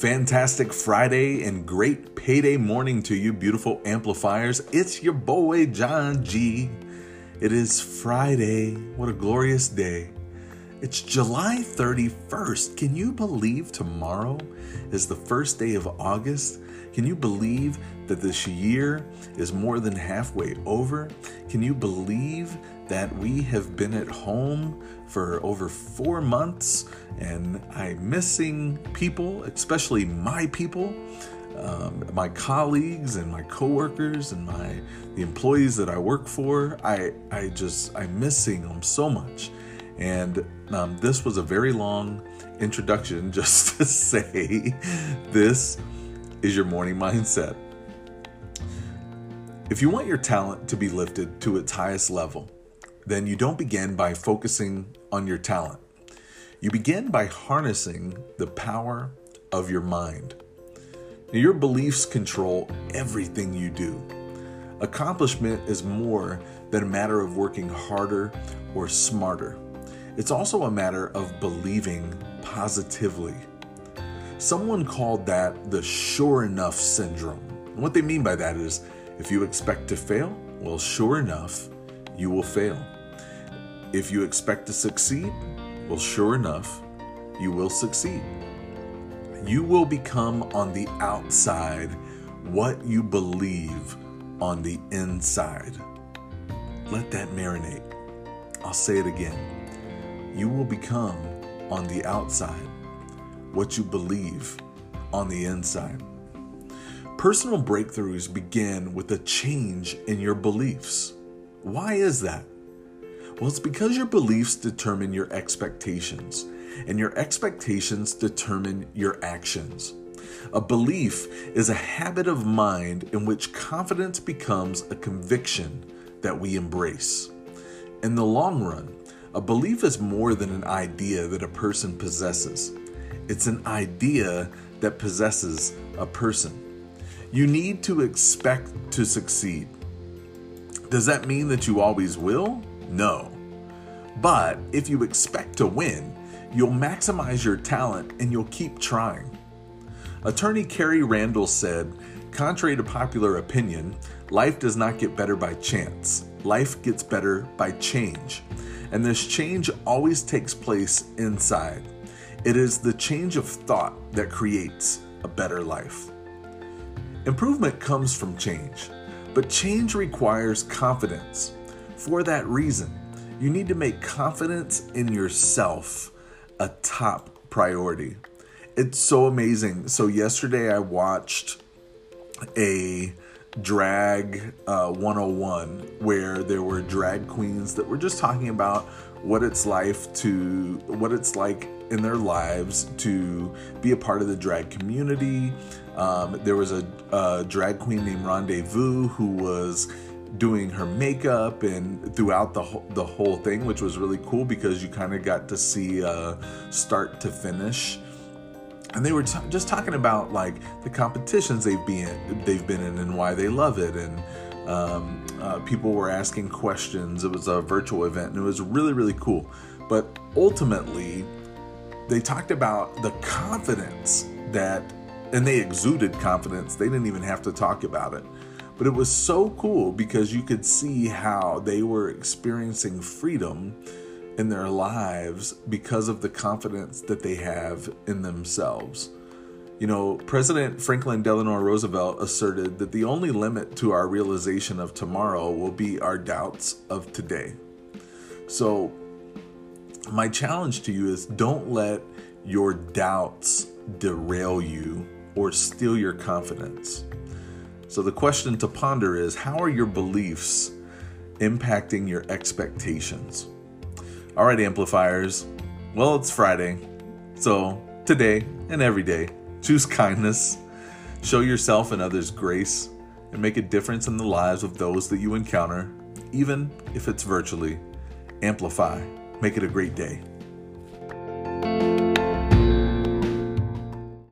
fantastic Friday and great payday morning to you, beautiful amplifiers. It's your boy, John G. It is Friday. What a glorious day. It's July 31st. Can you believe tomorrow is the first day of August? Can you believe that this year is more than halfway over? Can you believe that we have been at home for over four months and I'm missing people, especially my people? Um, my colleagues and my coworkers and my the employees that I work for, I I just I'm missing them so much. And um, this was a very long introduction just to say this is your morning mindset. If you want your talent to be lifted to its highest level, then you don't begin by focusing on your talent. You begin by harnessing the power of your mind. Now, your beliefs control everything you do. Accomplishment is more than a matter of working harder or smarter. It's also a matter of believing positively. Someone called that the sure enough syndrome. And what they mean by that is if you expect to fail, well, sure enough, you will fail. If you expect to succeed, well, sure enough, you will succeed. You will become on the outside what you believe on the inside. Let that marinate. I'll say it again. You will become on the outside what you believe on the inside. Personal breakthroughs begin with a change in your beliefs. Why is that? Well, it's because your beliefs determine your expectations, and your expectations determine your actions. A belief is a habit of mind in which confidence becomes a conviction that we embrace. In the long run, a belief is more than an idea that a person possesses. It's an idea that possesses a person. You need to expect to succeed. Does that mean that you always will? No. But if you expect to win, you'll maximize your talent and you'll keep trying. Attorney Kerry Randall said, contrary to popular opinion, life does not get better by chance. Life gets better by change. And this change always takes place inside. It is the change of thought that creates a better life. Improvement comes from change, but change requires confidence. For that reason, you need to make confidence in yourself a top priority. It's so amazing. So, yesterday I watched a drag uh, 101 where there were drag queens that were just talking about what it's like to what it's like in their lives to be a part of the drag community. Um, there was a, a drag queen named Rendezvous who was doing her makeup and throughout the whole, the whole thing, which was really cool because you kind of got to see uh, start to finish. And they were t- just talking about like the competitions they've been they've been in and why they love it, and um, uh, people were asking questions. It was a virtual event and it was really really cool. But ultimately, they talked about the confidence that, and they exuded confidence. They didn't even have to talk about it. But it was so cool because you could see how they were experiencing freedom in their lives because of the confidence that they have in themselves. You know, President Franklin Delano Roosevelt asserted that the only limit to our realization of tomorrow will be our doubts of today. So, my challenge to you is don't let your doubts derail you or steal your confidence. So, the question to ponder is how are your beliefs impacting your expectations? All right, amplifiers. Well, it's Friday. So, today and every day, choose kindness, show yourself and others grace, and make a difference in the lives of those that you encounter, even if it's virtually. Amplify. Make it a great day.